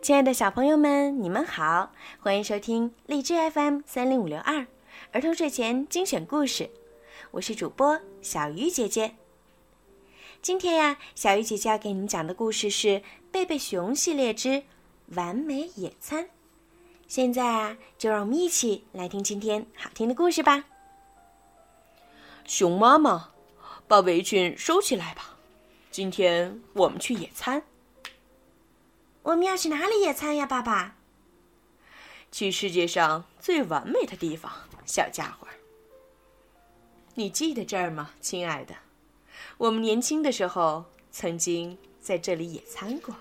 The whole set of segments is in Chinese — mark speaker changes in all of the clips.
Speaker 1: 亲爱的小朋友们，你们好，欢迎收听荔枝 FM 三零五六二儿童睡前精选故事，我是主播小鱼姐姐。今天呀，小鱼姐姐要给你们讲的故事是《贝贝熊系列之完美野餐》。现在啊，就让我们一起来听今天好听的故事吧。
Speaker 2: 熊妈妈，把围裙收起来吧，今天我们去野餐。
Speaker 1: 我们要去哪里野餐呀，爸爸？
Speaker 2: 去世界上最完美的地方，小家伙。你记得这儿吗，亲爱的？我们年轻的时候曾经在这里野餐过。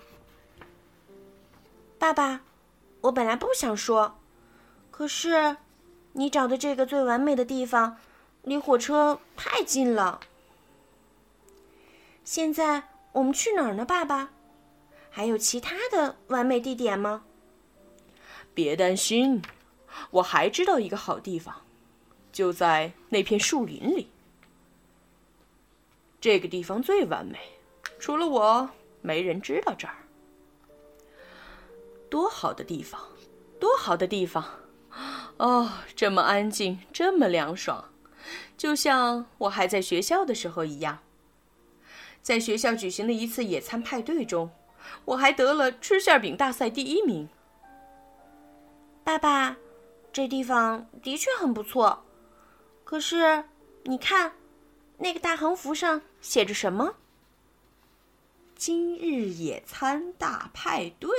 Speaker 1: 爸爸，我本来不想说，可是你找的这个最完美的地方，离火车太近了。现在我们去哪儿呢，爸爸？还有其他的完美地点吗？
Speaker 2: 别担心，我还知道一个好地方，就在那片树林里。这个地方最完美，除了我，没人知道这儿。多好的地方，多好的地方！哦，这么安静，这么凉爽，就像我还在学校的时候一样。在学校举行的一次野餐派对中。我还得了吃馅饼大赛第一名。
Speaker 1: 爸爸，这地方的确很不错，可是你看，那个大横幅上写着什么？“
Speaker 2: 今日野餐大派对。”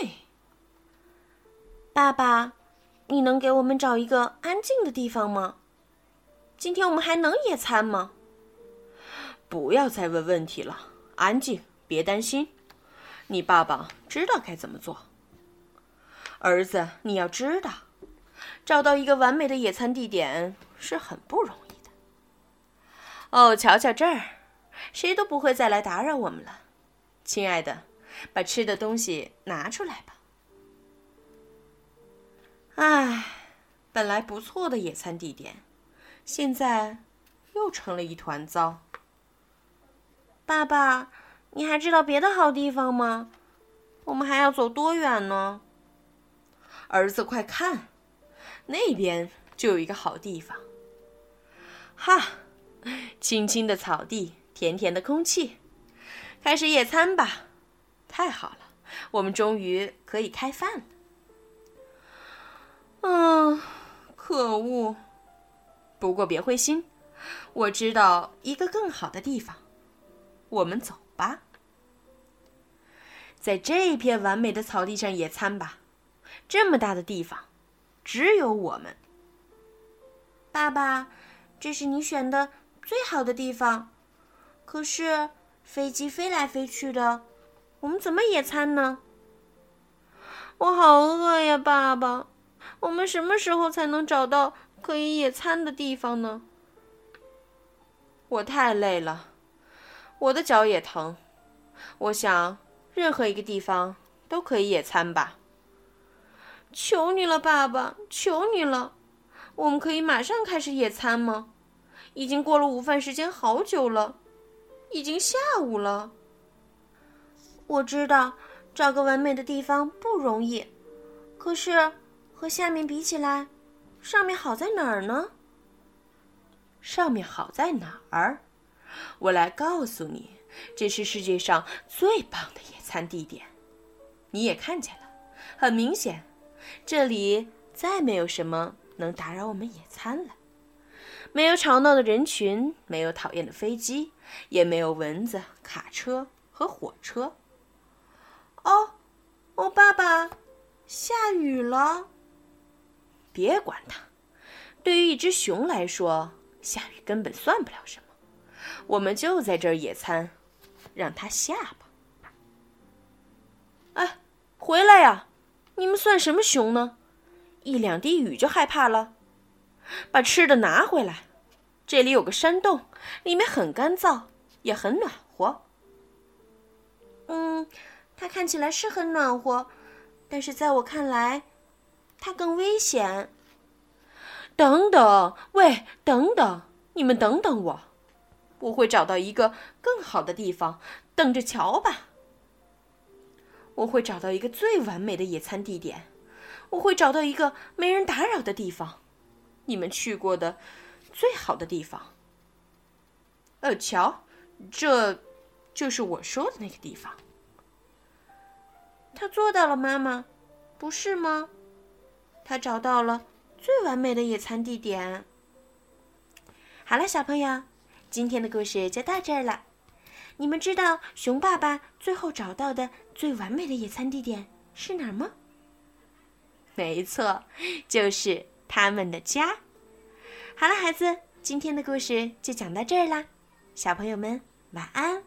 Speaker 1: 爸爸，你能给我们找一个安静的地方吗？今天我们还能野餐吗？
Speaker 2: 不要再问问题了，安静，别担心。你爸爸知道该怎么做。儿子，你要知道，找到一个完美的野餐地点是很不容易的。哦，瞧瞧这儿，谁都不会再来打扰我们了。亲爱的，把吃的东西拿出来吧。唉，本来不错的野餐地点，现在又成了一团糟。
Speaker 1: 爸爸。你还知道别的好地方吗？我们还要走多远呢？
Speaker 2: 儿子，快看，那边就有一个好地方。哈，青青的草地，甜甜的空气，开始野餐吧！太好了，我们终于可以开饭了。嗯，可恶！不过别灰心，我知道一个更好的地方，我们走。吧，在这片完美的草地上野餐吧。这么大的地方，只有我们。
Speaker 1: 爸爸，这是你选的最好的地方。可是飞机飞来飞去的，我们怎么野餐呢？我好饿呀，爸爸。我们什么时候才能找到可以野餐的地方呢？
Speaker 2: 我太累了。我的脚也疼，我想任何一个地方都可以野餐吧。
Speaker 1: 求你了，爸爸，求你了，我们可以马上开始野餐吗？已经过了午饭时间好久了，已经下午了。我知道找个完美的地方不容易，可是和下面比起来，上面好在哪儿呢？
Speaker 2: 上面好在哪儿？我来告诉你，这是世界上最棒的野餐地点。你也看见了，很明显，这里再没有什么能打扰我们野餐了。没有吵闹的人群，没有讨厌的飞机，也没有蚊子、卡车和火车。
Speaker 1: 哦，哦，爸爸，下雨了。
Speaker 2: 别管它，对于一只熊来说，下雨根本算不了什么。我们就在这儿野餐，让它下吧。哎，回来呀！你们算什么熊呢？一两滴雨就害怕了？把吃的拿回来。这里有个山洞，里面很干燥，也很暖和。
Speaker 1: 嗯，它看起来是很暖和，但是在我看来，它更危险。
Speaker 2: 等等，喂，等等，你们等等我。我会找到一个更好的地方，等着瞧吧。我会找到一个最完美的野餐地点，我会找到一个没人打扰的地方，你们去过的最好的地方。呃，瞧，这就是我说的那个地方。
Speaker 1: 他做到了，妈妈，不是吗？他找到了最完美的野餐地点。好了，小朋友，今天的故事就到这儿了。你们知道熊爸爸最后找到的最完美的野餐地点是哪儿吗？
Speaker 2: 没错，就是他们的家。
Speaker 1: 好了，孩子，今天的故事就讲到这儿啦，小朋友们晚安。